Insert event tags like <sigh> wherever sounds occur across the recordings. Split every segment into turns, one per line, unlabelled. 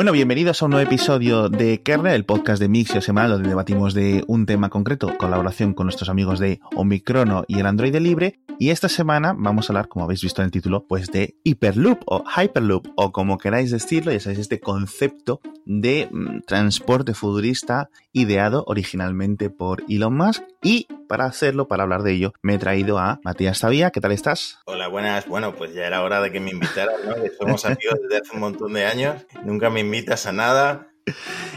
Bueno, bienvenidos a un nuevo episodio de Kernel, el podcast de Mixio semanal donde debatimos de un tema concreto, colaboración con nuestros amigos de Omicrono y el Android Libre. Y esta semana vamos a hablar, como habéis visto en el título, pues de Hyperloop o Hyperloop o como queráis decirlo, ya sabéis, este concepto de mm, transporte futurista ideado originalmente por Elon Musk. Y para hacerlo, para hablar de ello, me he traído a Matías Tavía. ¿Qué tal estás?
Hola, buenas. Bueno, pues ya era hora de que me invitaran, ¿no? Somos amigos desde hace un montón de años. Nunca me a nada.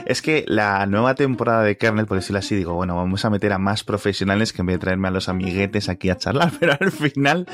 Es que la nueva temporada de Kernel, por decirlo así, digo, bueno, vamos a meter a más profesionales que en vez de traerme a los amiguetes aquí a charlar, <laughs> pero al final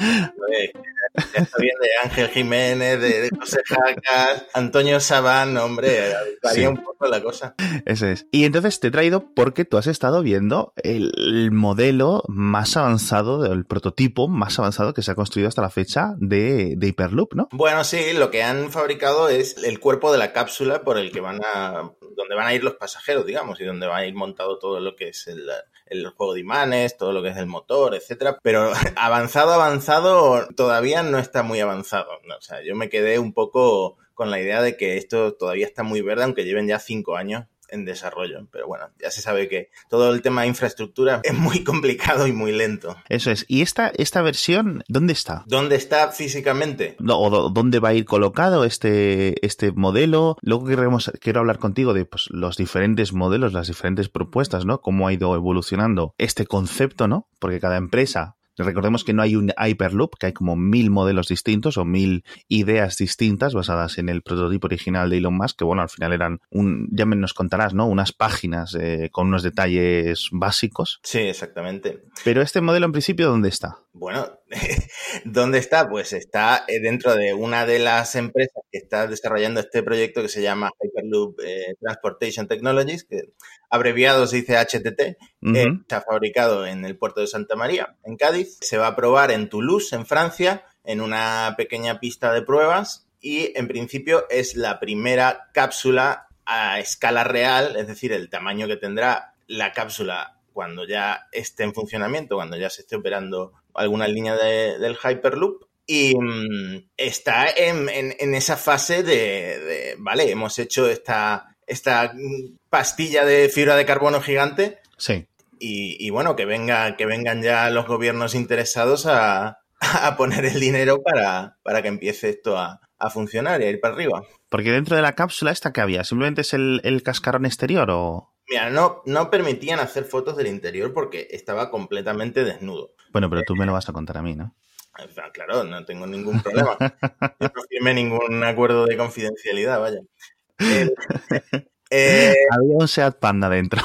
está bien de Ángel Jiménez, de, José Jacas, Antonio Sabán, hombre, varía un poco la cosa.
Eso es. Y entonces te he traído porque tú has estado viendo el modelo más avanzado, el prototipo más avanzado que se ha construido hasta la fecha de, de Hyperloop, ¿no?
Bueno, sí, lo que han fabricado es el cuerpo de la cápsula por el que van a, donde van a ir los pasajeros, digamos, y donde va a ir montado todo lo que es el, el juego de imanes, todo lo que es el motor, etcétera. Pero <laughs> avanzado, avanzado, todavía no está muy avanzado. o sea, yo me quedé un poco con la idea de que esto todavía está muy verde, aunque lleven ya cinco años en desarrollo. Pero bueno, ya se sabe que todo el tema de infraestructura es muy <laughs> complicado y muy lento.
Eso es. ¿Y esta, esta versión, dónde está?
¿Dónde está físicamente?
¿O dónde va a ir colocado este, este modelo? Luego queremos, quiero hablar contigo de pues, los diferentes modelos, las diferentes propuestas, ¿no? Cómo ha ido evolucionando este concepto, ¿no? Porque cada empresa Recordemos que no hay un Hyperloop, que hay como mil modelos distintos o mil ideas distintas basadas en el prototipo original de Elon Musk, que bueno, al final eran un, ya me nos contarás, ¿no? Unas páginas eh, con unos detalles básicos.
Sí, exactamente.
Pero este modelo en principio, ¿dónde está?
Bueno, <laughs> ¿dónde está? Pues está eh, dentro de una de las empresas que está desarrollando este proyecto que se llama Hyperloop eh, Transportation Technologies, que abreviado se dice HTT. está fabricado en el puerto de Santa María, en Cádiz. Se va a probar en Toulouse, en Francia, en una pequeña pista de pruebas y en principio es la primera cápsula a escala real, es decir, el tamaño que tendrá la cápsula cuando ya esté en funcionamiento, cuando ya se esté operando alguna línea del Hyperloop. Y mm, está en, esa fase de, vale, hemos hecho esta, esta pastilla de fibra de carbono gigante.
Sí.
Y, bueno, que, venga, que vengan ya los gobiernos interesados a, <laughs> poner el dinero para, para que empiece esto a, funcionar y a ir para arriba.
Porque dentro de la cápsula esta que había, ¿simplemente es el, el cascarón exterior o...?
Mira, no, no permitían hacer fotos del interior porque estaba completamente desnudo.
Bueno, pero tú me lo vas a contar a mí, ¿no?
Claro, no tengo ningún problema. Yo no firmé ningún acuerdo de confidencialidad, vaya. <laughs>
Eh, Había un Seat Panda dentro.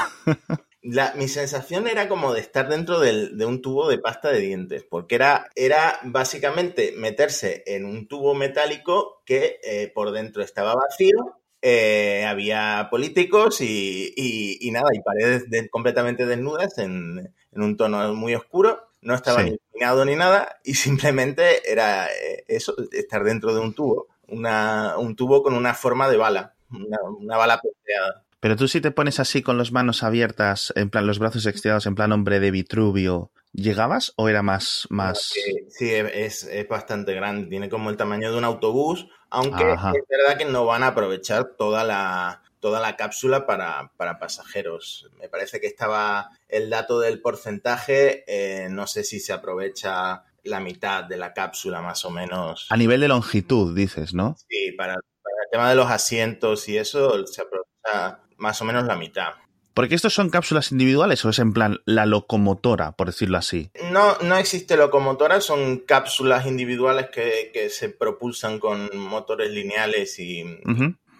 mi sensación era como de estar dentro de un tubo de pasta de dientes, porque era, era básicamente meterse en un tubo metálico que eh, por dentro estaba vacío eh, había políticos y, nada, y paredes completamente desnudas en, un tono muy oscuro. No estaba iluminado ni nada y simplemente era eso, estar dentro de un tubo, una, un tubo con una forma de bala, una, bala plateada.
Pero tú si te pones así con las manos abiertas, en plan los brazos extendidos, en plan hombre de Vitruvio, ¿llegabas o era más... más...
Sí, es, es, bastante grande, tiene como el tamaño de un autobús aunque es verdad que no van a aprovechar toda la, toda la cápsula para, pasajeros. Me parece que estaba el dato del porcentaje, eh, no sé si se aprovecha la mitad de la cápsula más o menos.
A nivel de longitud, dices, ¿no?
Sí, para, para tema de los asientos y eso se aprovecha más o menos la mitad.
Porque estos son cápsulas individuales o es en plan la locomotora, por decirlo así.
No, no existe locomotora, son cápsulas individuales que, se propulsan con motores lineales y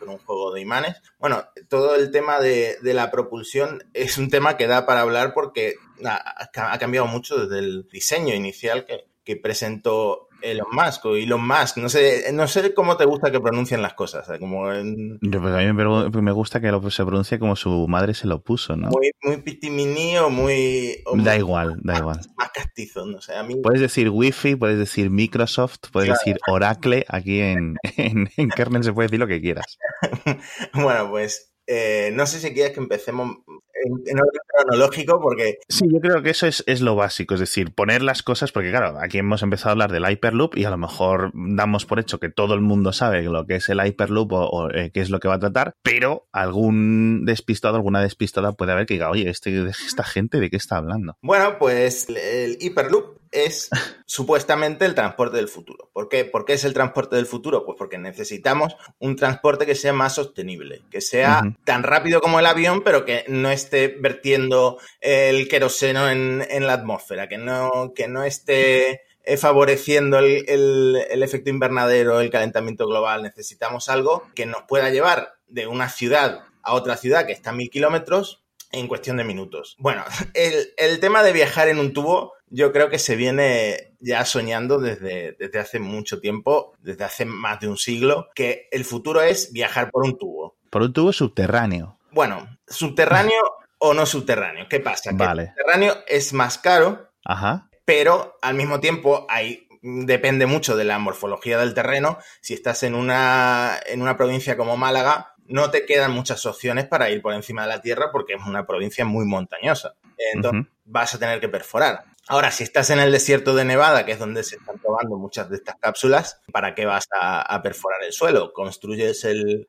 con un juego de imanes. Bueno, todo el tema de, la propulsión es un tema que da para hablar porque ha, ha cambiado mucho desde el diseño inicial que, que presentó Elon Musk o Elon Musk, no sé, no sé cómo te gusta que pronuncien las cosas. Como en...
Yo, pues a mí me, gusta que lo, se pronuncie como su madre se lo puso, ¿no?
Muy, muy pitiminí o muy...
da igual, da igual.
Más castizo, no sé, a mí...
Puedes decir Wi-Fi, puedes decir Microsoft, puedes decir Oracle, aquí en, <laughs> en, Kernel se puede decir lo que quieras. <laughs>
bueno, pues eh, no sé si quieres que empecemos en, orden cronológico porque...
Sí, yo creo que eso es, es, lo básico, es decir, poner las cosas, porque claro, aquí hemos empezado a hablar del Hyperloop y a lo mejor damos por hecho que todo el mundo sabe lo que es el Hyperloop o, eh, qué es lo que va a tratar, pero algún despistado, alguna despistada puede haber que diga, oye, este, esta gente de qué está hablando.
Bueno, pues el Hyperloop es supuestamente el transporte del futuro. ¿Por qué? ¿Por qué es el transporte del futuro? Pues porque necesitamos un transporte que sea más sostenible, que sea tan rápido como el avión, pero que no esté vertiendo el queroseno en, la atmósfera, que no, que no esté eh, favoreciendo el, el, efecto invernadero, el calentamiento global. Necesitamos algo que nos pueda llevar de una ciudad a otra ciudad que está a mil kilómetros en cuestión de minutos. Bueno, <laughs> el, el, tema de viajar en un tubo yo creo que se viene ya soñando desde, desde hace mucho tiempo, desde hace más de un siglo, que el futuro es viajar por un tubo.
Por un tubo subterráneo.
Bueno, subterráneo o no subterráneo. ¿Qué pasa? Que el subterráneo es más caro,
Ajá.
pero al mismo tiempo hay depende mucho de la morfología del terreno. Si estás en una, en una provincia como Málaga, no te quedan muchas opciones para ir por encima de la tierra porque es una provincia muy montañosa. Entonces vas a tener que perforar. Ahora, si estás en el desierto de Nevada, que es donde se están probando muchas de estas cápsulas, ¿para qué vas a, perforar el suelo? Construyes el,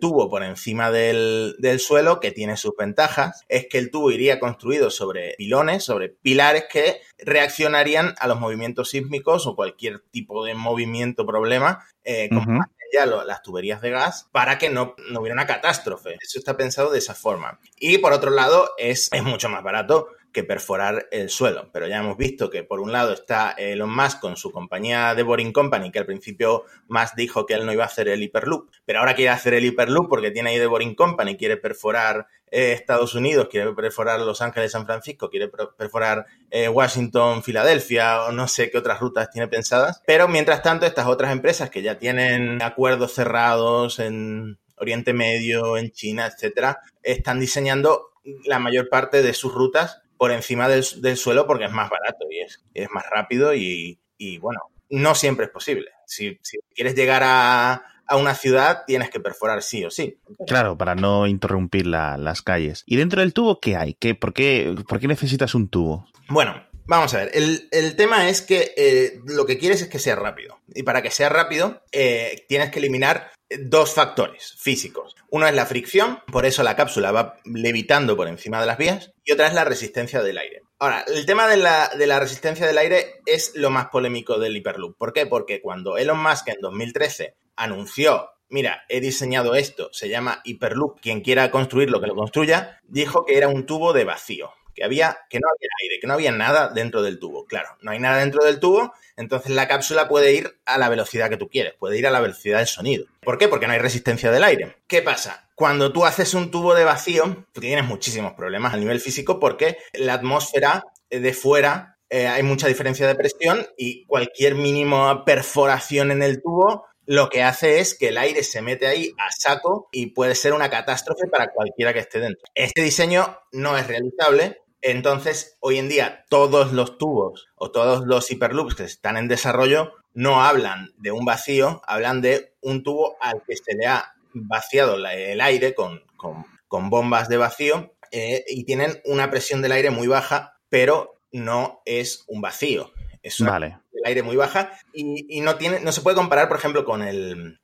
tubo por encima del, suelo, que tiene sus ventajas, es que el tubo iría construido sobre pilones, sobre pilares que reaccionarían a los movimientos sísmicos o cualquier tipo de movimiento, problema, eh, como las tuberías de gas, para que no, no, hubiera una catástrofe. Eso está pensado de esa forma. Y por otro lado, es, es mucho más barato que perforar el suelo. Pero ya hemos visto que por un lado está Elon Musk con su compañía de Boring Company, que al principio Musk dijo que él no iba a hacer el Hyperloop, pero ahora quiere hacer el Hyperloop porque tiene ahí de Boring Company, quiere perforar eh, Estados Unidos, quiere perforar Los Ángeles, San Francisco, quiere perforar eh, Washington, Filadelfia o no sé qué otras rutas tiene pensadas. Pero mientras tanto, estas otras empresas que ya tienen acuerdos cerrados en Oriente Medio, en China, etcétera, están diseñando la mayor parte de sus rutas por encima del, suelo porque es más barato y es, es más rápido y, bueno, no siempre es posible. Si, quieres llegar a, una ciudad tienes que perforar sí o sí.
Claro, para no interrumpir las calles. ¿Y dentro del tubo qué hay? ¿Qué, por, qué, ¿Por qué necesitas un tubo?
Bueno, vamos a ver. El, tema es que eh, lo que quieres es que sea rápido. Y para que sea rápido, eh, tienes que eliminar dos factores físicos. Uno es la fricción, por eso la cápsula va levitando por encima de las vías, y otra es la resistencia del aire. Ahora, el tema de la, de la resistencia del aire es lo más polémico del Hyperloop. ¿Por qué? Porque cuando Elon Musk en 2013 anunció mira, he diseñado esto, se llama Hyperloop, quien quiera construirlo, que lo construya, dijo que era un tubo de vacío que había, que no había aire, que no había nada dentro del tubo. Claro, no hay nada dentro del tubo, entonces la cápsula puede ir a la velocidad que tú quieres, puede ir a la velocidad del sonido. ¿Por qué? Porque no hay resistencia del aire. ¿Qué pasa? Cuando tú haces un tubo de vacío, tienes muchísimos problemas a nivel físico porque la atmósfera de fuera eh, hay mucha diferencia de presión y cualquier mínima perforación en el tubo lo que hace es que el aire se mete ahí a saco y puede ser una catástrofe para cualquiera que esté dentro. Este diseño no es realizable entonces, hoy en día, todos los tubos o todos los hiperloops que están en desarrollo no hablan de un vacío, hablan de un tubo al que se le ha vaciado el aire con, bombas de vacío eh, y tienen una presión del aire muy baja, pero no es un vacío. Es
vale.
el aire muy baja y, no, tiene, no se puede comparar, por ejemplo, con el,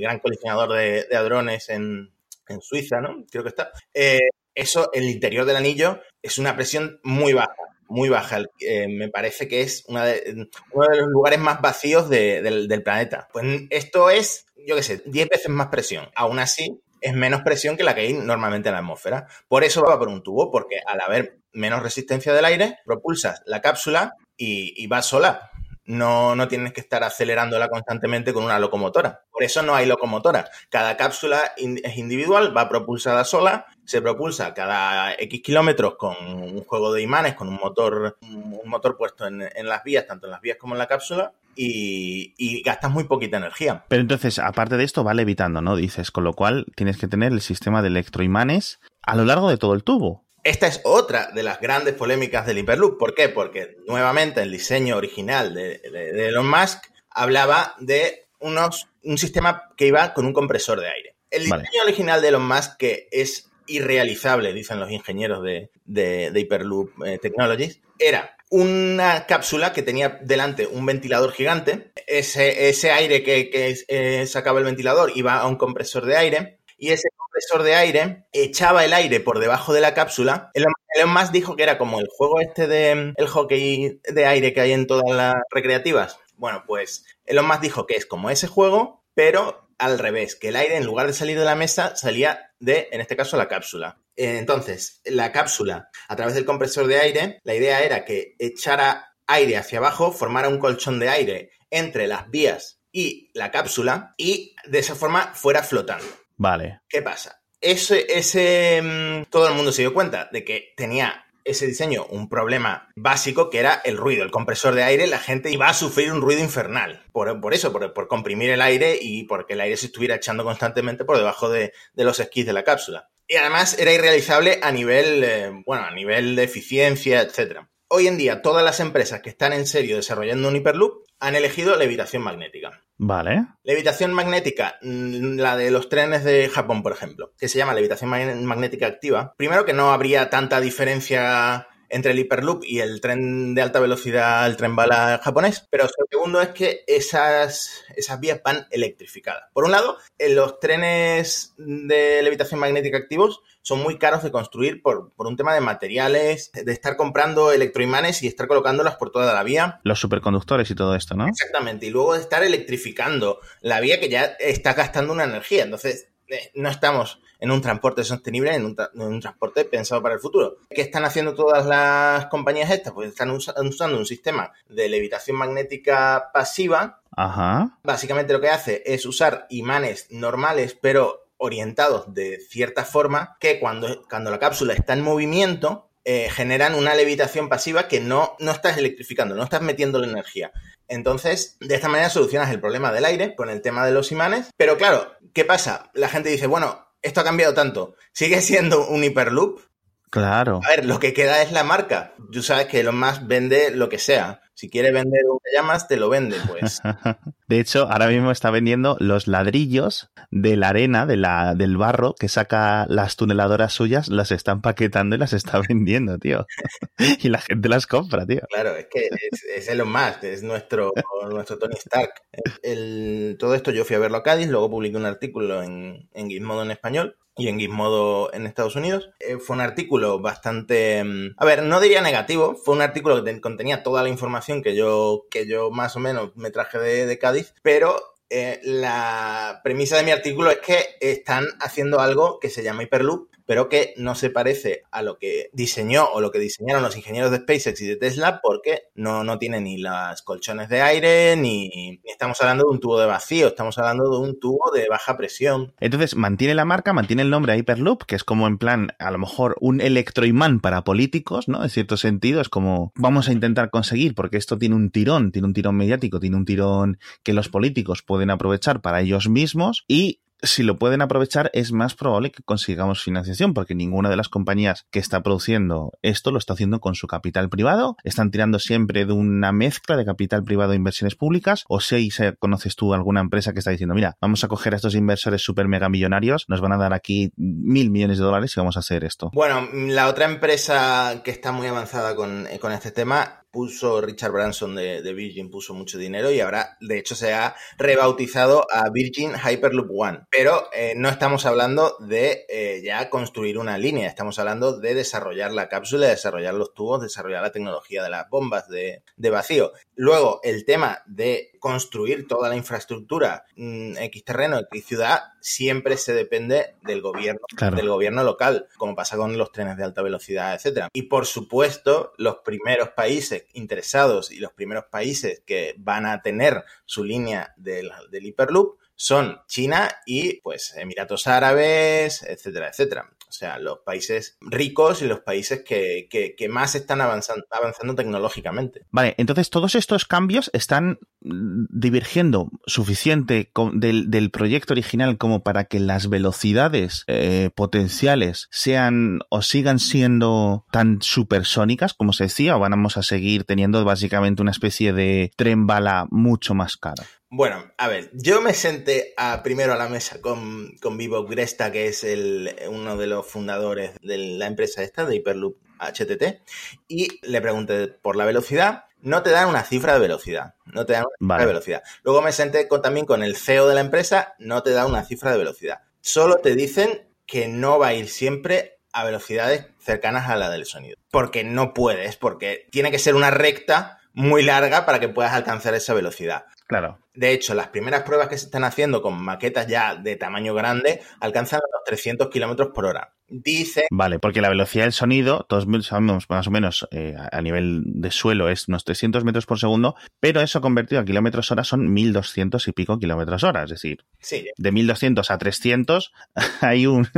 gran colisionador de, hadrones en, Suiza, ¿no? Creo que está. Eh, eso, el interior del anillo, es una presión muy baja, muy baja. Eh, me parece que es uno de los lugares más vacíos del, planeta. Pues esto es, yo qué sé, 10 veces más presión. Aún así, es menos presión que la que hay normalmente en la atmósfera. Por eso va por un tubo, porque al haber menos resistencia del aire, propulsas la cápsula y, va sola no, no tienes que estar acelerándola constantemente con una locomotora. Por eso no hay locomotora. Cada cápsula es individual, va propulsada sola, se propulsa cada X kilómetros con un juego de imanes, con un motor, un motor puesto en, las vías, tanto en las vías como en la cápsula, y, y, gastas muy poquita energía.
Pero entonces, aparte de esto, va levitando, ¿no? Dices, con lo cual tienes que tener el sistema de electroimanes a lo largo de todo el tubo.
Esta es otra de las grandes polémicas del Hyperloop. ¿Por qué? Porque nuevamente el diseño original de, Elon Musk hablaba de unos, un sistema que iba con un compresor de aire. El diseño original de Elon Musk, que es irrealizable, dicen los ingenieros de, de, Hyperloop eh, Technologies, era una cápsula que tenía delante un ventilador gigante. Ese, ese aire que, que eh, sacaba el ventilador iba a un compresor de aire y ese compresor de aire echaba el aire por debajo de la cápsula. Elon Musk dijo que era como el juego este de el hockey de aire que hay en todas las recreativas. Bueno, pues Elon Musk dijo que es como ese juego, pero al revés, que el aire en lugar de salir de la mesa salía de, en este caso, la cápsula. Entonces, la cápsula, a través del compresor de aire, la idea era que echara aire hacia abajo, formara un colchón de aire entre las vías y la cápsula y de esa forma fuera flotando.
Vale.
¿Qué pasa? Ese, ese, mm, todo el mundo se dio cuenta de que tenía ese diseño un problema básico que era el ruido, el compresor de aire, la gente iba a sufrir un ruido infernal. Por, por eso, por, comprimir el aire y porque el aire se estuviera echando constantemente por debajo de, los esquís de la cápsula. Y además era irrealizable a nivel, eh, bueno, a nivel de eficiencia, etc. Hoy en día, todas las empresas que están en serio desarrollando un Hyperloop han elegido levitación magnética.
Vale.
Levitación magnética, mm, la de los trenes de Japón, por ejemplo, que se llama levitación magnética activa. Primero que no habría tanta diferencia entre el Hyperloop y el tren de alta velocidad, el tren bala japonés. Pero segundo es que esas, esas vías van electrificadas. Por un lado, en los trenes de levitación magnética activos son muy caros de construir por, un tema de materiales, de estar comprando electroimanes y estar colocándolas por toda la vía.
Los superconductores y todo esto, ¿no?
Exactamente. Y luego de estar electrificando la vía que ya está gastando una energía. Entonces, eh, no estamos en un transporte sostenible, en un, transporte pensado para el futuro. ¿Qué están haciendo todas las compañías estas? Pues están usando un sistema de levitación magnética pasiva.
Ajá.
Básicamente lo que hace es usar imanes normales, pero orientados de cierta forma que cuando, cuando la cápsula está en movimiento eh, generan una levitación pasiva que no, no estás electrificando, no estás metiendo la energía. Entonces, de esta manera solucionas el problema del aire con el tema de los imanes. Pero claro, ¿qué pasa? La gente dice, bueno, esto ha cambiado tanto. ¿Sigue siendo un hiperloop?
Claro.
A ver, lo que queda es la marca. Tú sabes que lo más vende lo que sea. Si quiere vender un llamas, te lo vende, pues. <laughs>
De hecho, ahora mismo está vendiendo los ladrillos de la arena, de la, del barro, que saca las tuneladoras suyas, las está empaquetando y las está <laughs> vendiendo, tío. <laughs> y la gente las compra, tío.
Claro, es que es, es Elon Musk, es nuestro, nuestro Tony Stark. El, todo esto yo fui a verlo a Cádiz, luego publiqué un artículo en, en Gizmodo en español y en Gizmodo en Estados Unidos. Eh, fue un artículo bastante, mm, a ver, no diría negativo, fue un artículo que contenía toda la información que yo, que yo más o menos me traje de, Cádiz, pero eh, la premisa de mi artículo es que están haciendo algo que se llama Hyperloop, pero que no se parece a lo que diseñó o lo que diseñaron los ingenieros de SpaceX y de Tesla porque no, no tiene ni las colchones de aire, ni, ni, estamos hablando de un tubo de vacío, estamos hablando de un tubo de baja presión.
Entonces, mantiene la marca, mantiene el nombre Hyperloop, que es como en plan, a lo mejor un electroimán para políticos, ¿no? En cierto sentido, es como vamos a intentar conseguir, porque esto tiene un tirón, tiene un tirón mediático, tiene un tirón que los políticos pueden aprovechar para ellos mismos y si lo pueden aprovechar, es más probable que consigamos financiación, porque ninguna de las compañías que está produciendo esto lo está haciendo con su capital privado. Están tirando siempre de una mezcla de capital privado e inversiones públicas. O si conoces tú alguna empresa que está diciendo, mira, vamos a coger a estos inversores super mega millonarios, nos van a dar aquí mil millones de dólares y vamos a hacer esto.
Bueno, la otra empresa que está muy avanzada con, con este tema puso Richard Branson de, Virgin, puso mucho dinero y ahora, de hecho, se ha rebautizado a Virgin Hyperloop One. Pero eh, no estamos hablando de eh, ya construir una línea, estamos hablando de desarrollar la cápsula, desarrollar los tubos, desarrollar la tecnología de las bombas de, vacío. Luego, el tema de construir toda la infraestructura mm, X terreno, X ciudad, siempre se depende del gobierno, del gobierno local, como pasa con los trenes de alta velocidad, etcétera. Y por supuesto, los primeros países interesados y los primeros países que van a tener su línea del, del Hyperloop son China y pues Emiratos Árabes, etcétera, etcétera. O sea, los países ricos y los países que, más están avanzando, tecnológicamente.
Vale, entonces todos estos cambios están divergiendo suficiente del, proyecto original como para que las velocidades eh, potenciales sean o sigan siendo tan supersónicas como se decía o vamos a seguir teniendo básicamente una especie de tren bala mucho más caro.
Bueno, a ver, yo me senté a, primero a la mesa con, con Vivo Gresta, que es el, uno de los fundadores de la empresa esta, de Hyperloop HTT, y le pregunté por la velocidad. No te dan una cifra de velocidad, no te dan una cifra de velocidad. Luego me senté con, también con el CEO de la empresa, no te da una cifra de velocidad. Solo te dicen que no va a ir siempre a velocidades cercanas a la del sonido. Porque no puedes, porque tiene que ser una recta muy larga para que puedas alcanzar esa velocidad.
Claro.
De hecho, las primeras pruebas que se están haciendo con maquetas ya de tamaño grande alcanzan los 300 kilómetros por hora. Dice.
Vale, porque la velocidad del sonido, todos sabemos más o menos eh, a nivel de suelo es unos 300 metros por segundo, pero eso convertido a kilómetros hora son 1200 y pico kilómetros hora. Es decir, de 1200 a 300 <laughs> hay un.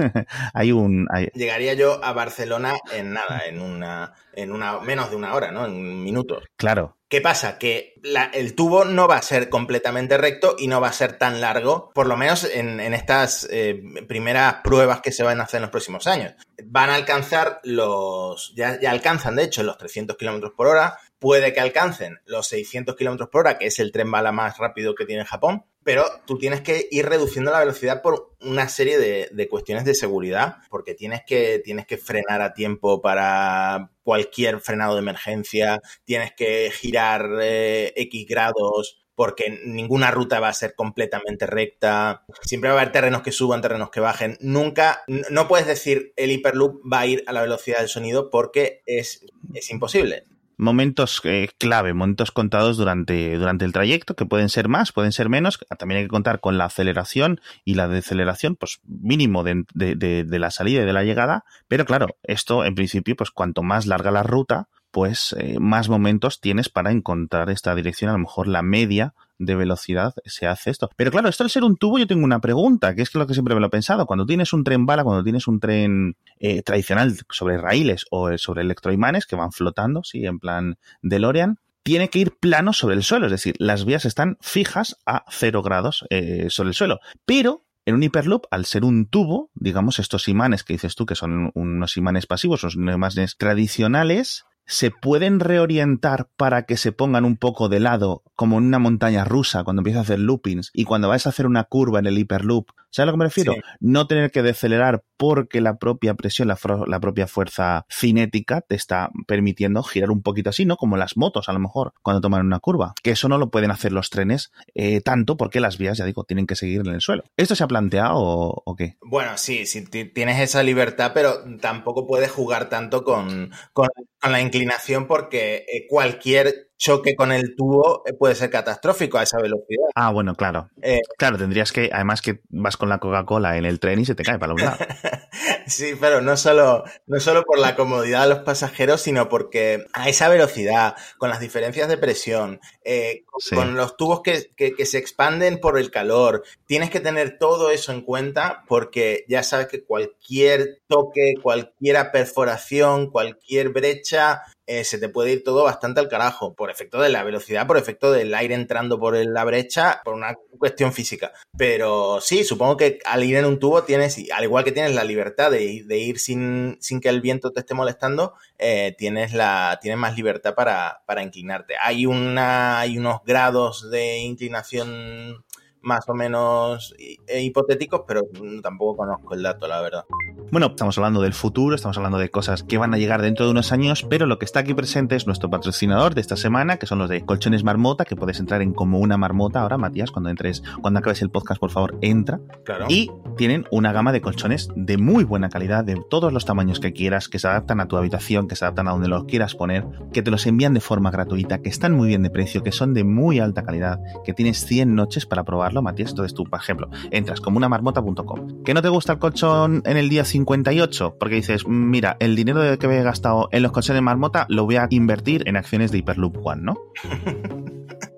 hay un
Llegaría yo a Barcelona en nada, en una, en una. menos de una hora, ¿no? En minutos.
Claro.
¿Qué pasa? Que el tubo no va a ser completamente recto y no va a ser tan largo, por lo menos en, estas eh, primeras pruebas que se van a hacer en los próximos años. Van a alcanzar los, ya, alcanzan de hecho los 300 kilómetros por hora, puede que alcancen los 600 kilómetros por hora, que es el tren bala más rápido que tiene Japón, pero tú tienes que ir reduciendo la velocidad por una serie de, cuestiones de seguridad, porque tienes que, tienes que frenar a tiempo para cualquier frenado de emergencia, tienes que girar eh, X grados porque ninguna ruta va a ser completamente recta. Siempre va a haber terrenos que suban, terrenos que bajen. Nunca, no puedes decir el Hyperloop va a ir a la velocidad del sonido porque es, es imposible
momentos eh, clave, momentos contados durante, durante el trayecto, que pueden ser más, pueden ser menos. También hay que contar con la aceleración y la deceleración, pues mínimo de, de, la salida y de la llegada. Pero claro, esto en principio, pues cuanto más larga la ruta, pues más momentos tienes para encontrar esta dirección. A lo mejor la media de velocidad se hace esto. Pero claro, esto al ser un tubo, yo tengo una pregunta, que es lo que siempre me lo he pensado. Cuando tienes un tren bala, cuando tienes un tren eh, tradicional sobre raíles o eh, sobre electroimanes que van flotando, sí, en plan DeLorean, tiene que ir plano sobre el suelo, es decir, las vías están fijas a cero grados sobre el suelo. Pero en un hiperloop, al ser un tubo, digamos, estos imanes que dices tú que son unos imanes pasivos, unos imanes tradicionales, se pueden reorientar para que se pongan un poco de lado, como en una montaña rusa, cuando empiezas a hacer loopings y cuando vas a hacer una curva en el hiperloop. ¿Sabes a lo que me refiero? No tener que decelerar porque la propia presión, la, propia fuerza cinética te está permitiendo girar un poquito así, ¿no? Como las motos, a lo mejor, cuando toman una curva. Que eso no lo pueden hacer los trenes eh, tanto porque las vías, ya digo, tienen que seguir en el suelo. ¿Esto se ha planteado o, qué?
Bueno, sí, sí, tienes esa libertad, pero tampoco puedes jugar tanto con, con, la inclinación porque eh, cualquier choque con el tubo eh, puede ser catastrófico a esa velocidad.
Ah, bueno, claro. Eh, claro, tendrías que, además que vas con la Coca-Cola en el tren y se te cae para un lado. <laughs>
sí, pero no solo, no solo por la comodidad de los pasajeros, sino porque a esa velocidad, con las diferencias de presión, eh, con los tubos que, que, se expanden por el calor, tienes que tener todo eso en cuenta porque ya sabes que cualquier toque, cualquier perforación, cualquier brecha eh, se te puede ir todo bastante al carajo, por efecto de la velocidad, por efecto del aire entrando por la brecha, por una cuestión física. Pero sí, supongo que al ir en un tubo tienes, al igual que tienes la libertad de, ir sin, sin, que el viento te esté molestando, eh, tienes, la, tienes más libertad para, para inclinarte. Hay, una, hay unos grados de inclinación más o menos eh, hipotéticos, pero tampoco conozco el dato, la verdad.
Bueno, estamos hablando del futuro, estamos hablando de cosas que van a llegar dentro de unos años, pero lo que está aquí presente es nuestro patrocinador de esta semana, que son los de Colchones Marmota, que puedes entrar en como una marmota ahora, Matías, cuando entres, cuando acabes el podcast, por favor, entra.
Claro.
Y tienen una gama de colchones de muy buena calidad, de todos los tamaños que quieras, que se adaptan a tu habitación, que se adaptan a donde los quieras poner, que te los envían de forma gratuita, que están muy bien de precio, que son de muy alta calidad, que tienes 100 noches para Matías. Entonces tú, por ejemplo, entras como una marmota.com. ¿Que no te gusta el colchón en el día 58? Porque dices, mira, el dinero que he gastado en los colchones marmota lo voy a invertir en acciones de Hyperloop One, ¿no? <laughs>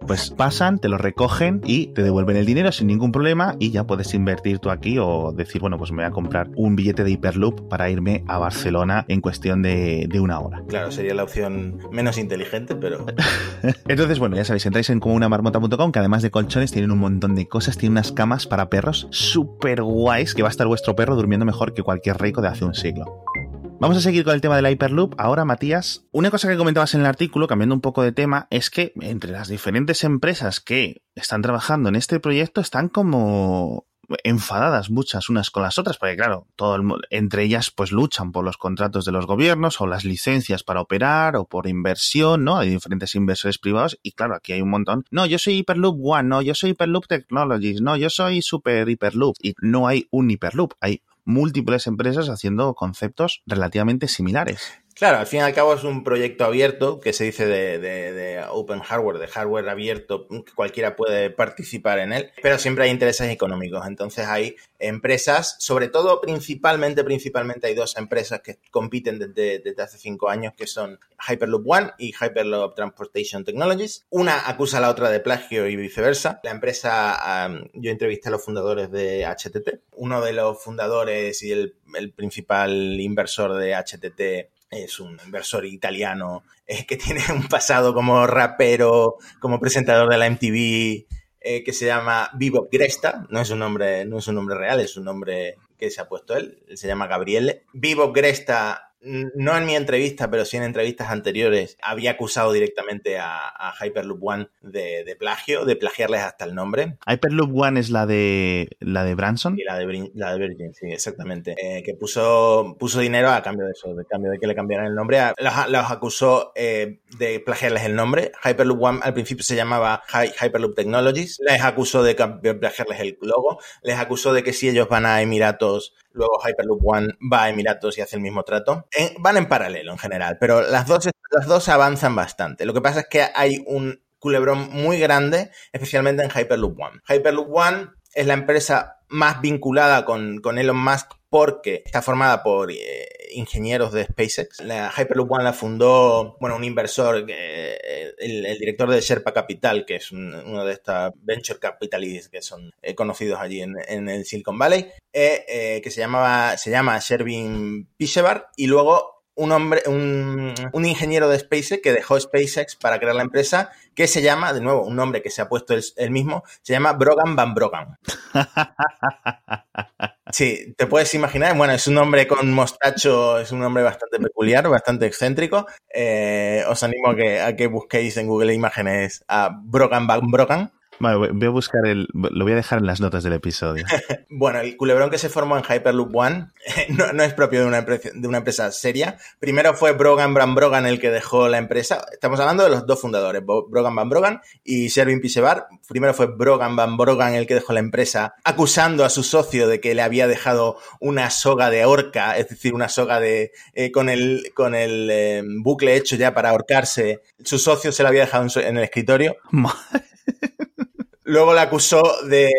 pues pasan, te lo recogen y te devuelven el dinero sin ningún problema y ya puedes invertir tú aquí o decir, bueno, pues me voy a comprar un billete de Hyperloop para irme a Barcelona en cuestión de, una hora.
Claro, sería la opción menos inteligente, pero... <laughs>
Entonces, bueno, ya sabéis, entráis en comunamarmota.com que además de colchones tienen un montón de cosas, tienen unas camas para perros súper guays que va a estar vuestro perro durmiendo mejor que cualquier rico de hace un siglo. Vamos a seguir con el tema del Hyperloop. Ahora, Matías, una cosa que comentabas en el artículo, cambiando un poco de tema, es que entre las diferentes empresas que están trabajando en este proyecto están como enfadadas muchas unas con las otras, porque claro, todo el, entre ellas pues luchan por los contratos de los gobiernos o las licencias para operar o por inversión, ¿no? Hay diferentes inversores privados y claro, aquí hay un montón. No, yo soy Hyperloop One, no, yo soy Hyperloop Technologies, no, yo soy Super Hyperloop y no hay un Hyperloop, hay múltiples empresas haciendo conceptos relativamente similares.
Claro, al fin y al cabo es un proyecto abierto que se dice de, open hardware, de hardware abierto, que cualquiera puede participar en él, pero siempre hay intereses económicos. Entonces hay empresas, sobre todo principalmente, principalmente hay dos empresas que compiten desde, hace cinco años, que son Hyperloop One y Hyperloop Transportation Technologies. Una acusa a la otra de plagio y viceversa. La empresa, yo entrevisté a los fundadores de HTT. Uno de los fundadores y el, el principal inversor de HTT es un inversor italiano eh, que <laughs> tiene un pasado como rapero, como presentador de la MTV, eh, que se llama Vivo Gresta. No es un nombre, no es un nombre real, es un nombre que se ha puesto él. Él se llama Gabriele. Vivo Gresta no en mi entrevista, pero sí en entrevistas anteriores, había acusado directamente a, Hyperloop One de, plagio, de plagiarles hasta el nombre.
Hyperloop One es la de la de Branson.
Y la de, la de Virgin, sí, exactamente. Eh, que puso, puso dinero a cambio de eso, de cambio de que le cambiaran el nombre. Los, acusó eh, de plagiarles el nombre. Hyperloop One al principio se llamaba Hyperloop Technologies. Les acusó de plagiarles el logo. Les acusó de que si ellos van a Emiratos luego Hyperloop One va a Emiratos y hace el mismo trato. van en paralelo en general, pero las dos, las dos avanzan bastante. Lo que pasa es que hay un culebrón muy grande, especialmente en Hyperloop One. Hyperloop One es la empresa más vinculada con, con Elon Musk porque está formada por eh, ingenieros de SpaceX. La Hyperloop One la fundó, bueno, un inversor, eh, el, director de Sherpa Capital, que es uno de estos venture capitalists que son eh, conocidos allí en, el Silicon Valley, que se llamaba, se llama Shervin Pishevar, y luego un hombre, un, ingeniero de SpaceX que dejó SpaceX para crear la empresa, que se llama, de nuevo, un nombre que se ha puesto él, mismo, se llama Brogan Van Brogan. <laughs> Sí, te puedes imaginar, bueno, es un hombre con mostacho, es un hombre bastante peculiar, bastante excéntrico. Eh, os animo a que, a que busquéis en Google Imágenes a Brogan Van Brogan
Vale, voy a buscar el. Lo voy a dejar en las notas del episodio. <laughs>
bueno, el culebrón que se formó en Hyperloop One <laughs> no, es propio de una, empresa, de una empresa seria. Primero fue Brogan Van Brogan el que dejó la empresa. Estamos hablando de los dos fundadores, Brogan Van Brogan y Shervin Pisevar. Primero fue Brogan Van Brogan el que dejó la empresa, acusando a su socio de que le había dejado una soga de horca, es decir, una soga de eh, con el, con el eh, bucle hecho ya para ahorcarse. Su socio se la había dejado en, el escritorio. <laughs> Luego la acusó de...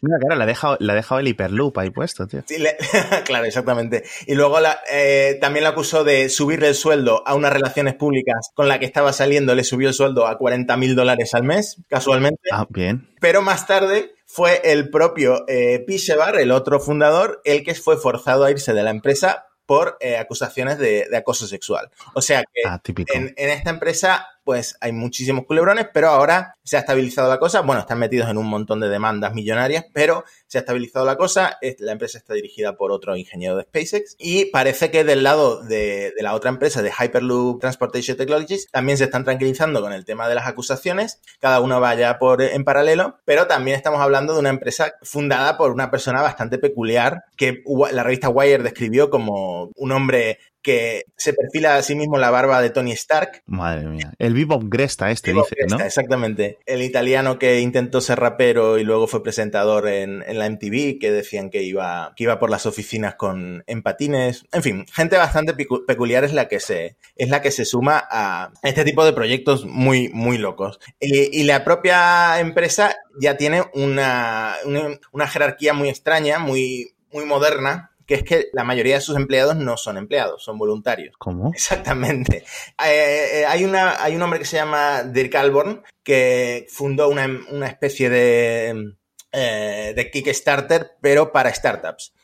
Mira, claro, la ha, dejado, la ha dejado el hiperloop ahí puesto, tío. <laughs>
claro, exactamente. Y luego la, eh, también la acusó de subirle el sueldo a unas relaciones públicas con la que estaba saliendo, le subió el sueldo a 40 mil dólares al mes, casualmente.
Ah, bien.
Pero más tarde fue el propio eh, Pichevar, el otro fundador, el que fue forzado a irse de la empresa por eh, acusaciones de, acoso sexual. O sea que
ah,
en, en, esta empresa pues hay muchísimos culebrones, pero ahora se ha estabilizado la cosa. Bueno, están metidos en un montón de demandas millonarias, pero se ha estabilizado la cosa. La empresa está dirigida por otro ingeniero de SpaceX y parece que del lado de, la otra empresa, de Hyperloop Transportation Technologies, también se están tranquilizando con el tema de las acusaciones. Cada uno vaya por en paralelo, pero también estamos hablando de una empresa fundada por una persona bastante peculiar que la revista Wire describió como un hombre que se perfila a sí mismo la barba de Tony Stark.
Madre mía. El Bebop Gresta este, dice, ¿no?
Exactamente. El italiano que intentó ser rapero y luego fue presentador en, la MTV, que decían que iba, que iba por las oficinas con empatines. En fin, gente bastante peculiar es la que se, es la que se suma a este tipo de proyectos muy, muy locos. Y, la propia empresa ya tiene una, una, una jerarquía muy extraña, muy, muy moderna, que es que la mayoría de sus empleados no son empleados, son voluntarios.
¿Cómo? <laughs>
Exactamente. Eh, eh, hay, una, hay un hombre que se llama Dirk Alborn que fundó una, especie de, eh, de Kickstarter, pero para startups.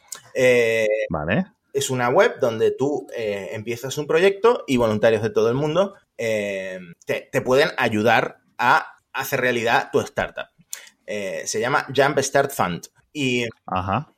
vale.
Es una web donde tú empiezas un proyecto y voluntarios de todo el mundo te, te, pueden ayudar a hacer realidad tu startup. se llama Jump Start Fund. Y
Ajá.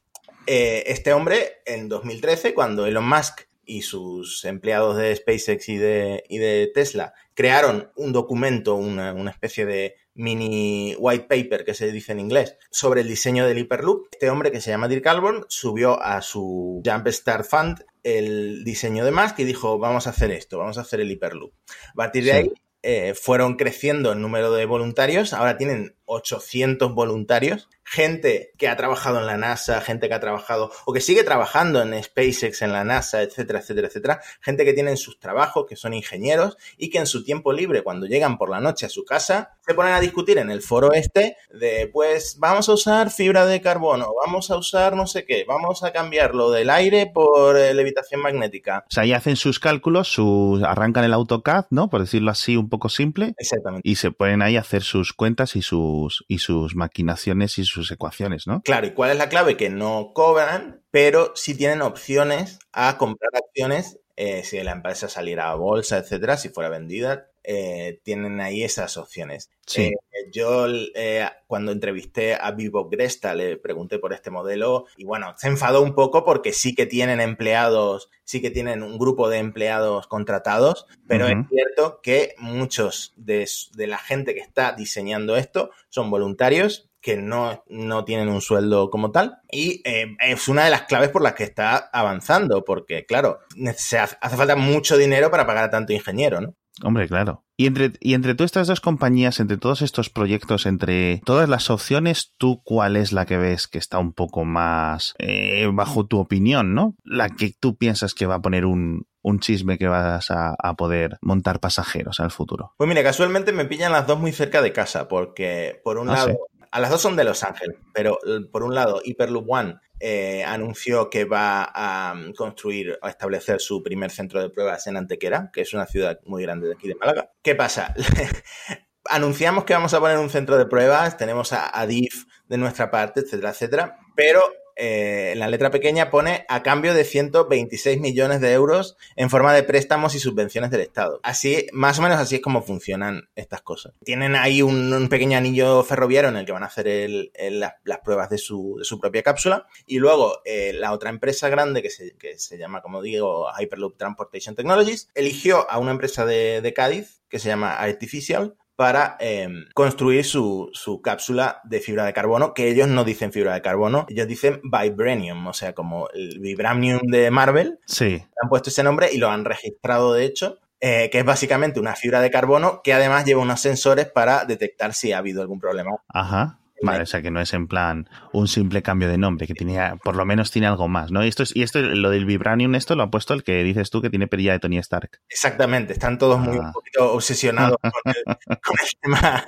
Eh, este hombre, en 2013, cuando Elon Musk y sus empleados de SpaceX y de, y de Tesla crearon un documento, una, una, especie de mini white paper que se dice en inglés sobre el diseño del Hyperloop. Este hombre que se llama Dirk Albon subió a su Jumpstart Fund el diseño de Musk y dijo vamos a hacer esto, vamos a hacer el Hyperloop. A partir de sí. ahí eh, fueron creciendo el número de voluntarios, ahora tienen 800 voluntarios, gente que ha trabajado en la NASA, gente que ha trabajado o que sigue trabajando en SpaceX, en la NASA, etcétera, etcétera, etcétera, gente que tienen sus trabajos, que son ingenieros y que en su tiempo libre, cuando llegan por la noche a su casa, se ponen a discutir en el foro este de, pues, vamos a usar fibra de carbono, vamos a usar no sé qué, vamos a cambiar lo del aire por eh, levitación magnética.
O sea, ahí hacen sus cálculos, sus, arrancan el AutoCAD, ¿no? Por decirlo así, un poco simple.
Exactamente.
Y se ponen ahí a hacer sus cuentas y sus, y sus maquinaciones y sus ecuaciones, ¿no?
Claro, ¿y cuál es la clave? Que no cobran, pero sí tienen opciones a comprar acciones eh, si la empresa saliera a bolsa, etcétera, si fuera vendida, eh, tienen ahí esas opciones.
Sí.
Eh, yo eh, cuando entrevisté a Vivo Gresta le pregunté por este modelo y bueno, se enfadó un poco porque sí que tienen empleados, sí que tienen un grupo de empleados contratados, pero uh -huh. es cierto que muchos de, de la gente que está diseñando esto son voluntarios que no, no, tienen un sueldo como tal. Y eh, es una de las claves por las que está avanzando, porque, claro, se hace, hace falta mucho dinero para pagar a tanto ingeniero, ¿no?
Hombre, claro. Y entre, y entre tú estas dos compañías, entre todos estos proyectos, entre todas las opciones, ¿tú cuál es la que ves que está un poco más eh, bajo tu opinión, no? La que tú piensas que va a poner un, un chisme que vas a, a, poder montar pasajeros al futuro.
Pues mira, casualmente me pillan las dos muy cerca de casa, porque por un ah, lado, ¿sí? A las dos son de Los Ángeles, pero por un lado, Hyperloop One eh, anunció que va a construir o establecer su primer centro de pruebas en Antequera, que es una ciudad muy grande de aquí de Málaga. ¿Qué pasa? <laughs> Anunciamos que vamos a poner un centro de pruebas, tenemos a, a DIF de nuestra parte, etcétera, etcétera, pero eh, en la letra pequeña pone a cambio de 126 millones de euros en forma de préstamos y subvenciones del Estado. Así, más o menos así es como funcionan estas cosas. Tienen ahí un, pequeño anillo ferroviario en el que van a hacer las, pruebas de su, propia cápsula. Y luego eh, la otra empresa grande que se, llama, como digo, Hyperloop Transportation Technologies, eligió a una empresa de Cádiz que se llama Artificial para eh, construir su, su, cápsula de fibra de carbono, que ellos no dicen fibra de carbono, ellos dicen vibranium, o sea, como el vibranium de Marvel.
Sí.
Han puesto ese nombre y lo han registrado, de hecho, eh, que es básicamente una fibra de carbono que además lleva unos sensores para detectar si ha habido algún problema.
Ajá. Vale, o sea que no es en plan un simple cambio de nombre, que tenía, por lo menos tiene algo más, ¿no? Y esto es, y esto, lo del Vibranium, esto lo ha puesto el que dices tú que tiene perilla de Tony Stark.
Exactamente, están todos ah. muy un poquito obsesionados con el, <laughs> con el tema.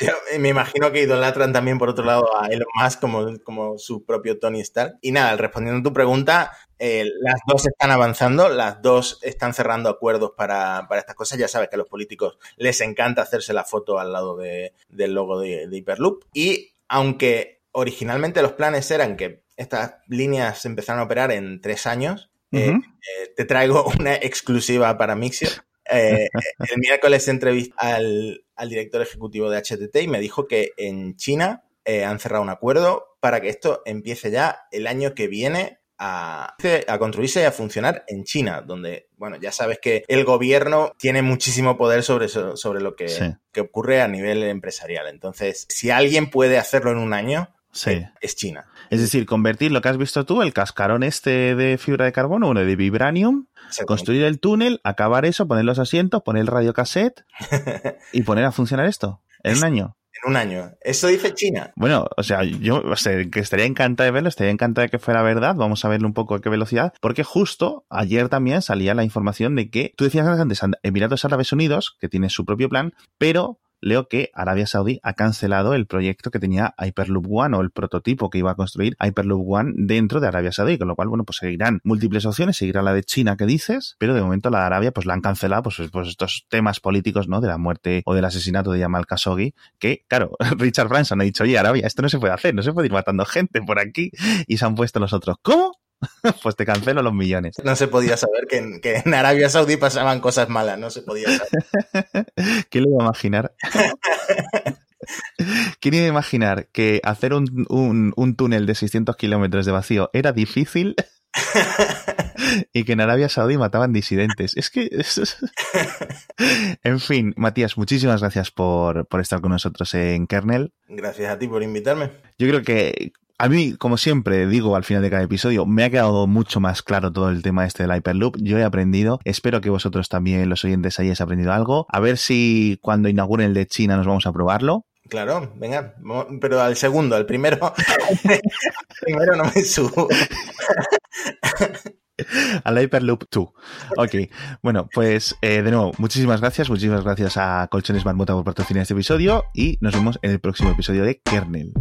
Yo me imagino que idolatran también por otro lado a Elon Musk como, como su propio Tony Stark. Y nada, respondiendo a tu pregunta, eh, las dos están avanzando, las dos están cerrando acuerdos para, para, estas cosas. Ya sabes que a los políticos les encanta hacerse la foto al lado de, del logo de, de, Hyperloop. Y aunque originalmente los planes eran que estas líneas empezaran a operar en tres años, uh -huh. eh, eh, te traigo una exclusiva para Mixio. Eh, <laughs> el miércoles entrevisté al, al, director ejecutivo de HTT y me dijo que en China han cerrado un acuerdo para que esto empiece ya el año que viene a, a, construirse y a funcionar en China, donde, bueno, ya sabes que el gobierno tiene muchísimo poder sobre, sobre lo que, sí. que, ocurre a nivel empresarial. Entonces, si alguien puede hacerlo en un año,
sí.
es China.
Es decir, convertir lo que has visto tú, el cascarón este de fibra de carbono, uno de vibranium, construir el túnel, acabar eso, poner los asientos, poner el radiocassette <laughs> y poner a funcionar esto en un año
en un año. Eso dice China.
Bueno, o sea, yo o que estaría encantada de verlo, estaría encantada de que fuera verdad. Vamos a verlo un poco a qué velocidad, porque justo ayer también salía la información de que tú decías antes Emiratos Árabes Unidos, que tiene su propio plan, pero leo que Arabia Saudí ha cancelado el proyecto que tenía Hyperloop One o el prototipo que iba a construir Hyperloop One dentro de Arabia Saudí, con lo cual, bueno, pues seguirán múltiples opciones, seguirá la de China que dices, pero de momento la de Arabia pues la han cancelado pues, pues estos temas políticos, ¿no? De la muerte o del asesinato de Yamal Khashoggi, que, claro, <laughs> Richard Branson ha dicho, oye, Arabia, esto no se puede hacer, no se puede ir matando gente por aquí, y se han puesto los otros, ¿cómo? <laughs> pues te cancelo los millones.
No se podía saber que en, que en, Arabia Saudí pasaban cosas malas, no se podía saber. <laughs>
¿Quién lo iba a imaginar? <laughs> ¿Quién iba a imaginar que hacer un, un, un túnel de 600 kilómetros de vacío era difícil? y que en Arabia Saudí mataban disidentes. Es que... en fin, Matías, muchísimas gracias por, por estar con nosotros en Kernel.
Gracias a ti por invitarme.
Yo creo que a mí, como siempre digo al final de cada episodio, me ha quedado mucho más claro todo el tema este del Hyperloop. Yo he aprendido, espero que vosotros también, los oyentes, hayáis aprendido algo. A ver si cuando inauguren el de China nos vamos a probarlo.
Claro, venga, pero al segundo, al primero, <laughs> primero no me subo. <laughs>
al Hyperloop 2. Ok, bueno, pues eh, de nuevo, muchísimas gracias, muchísimas gracias a Colchones Marmota por patrocinar este episodio y nos vemos en el próximo episodio de Kernel.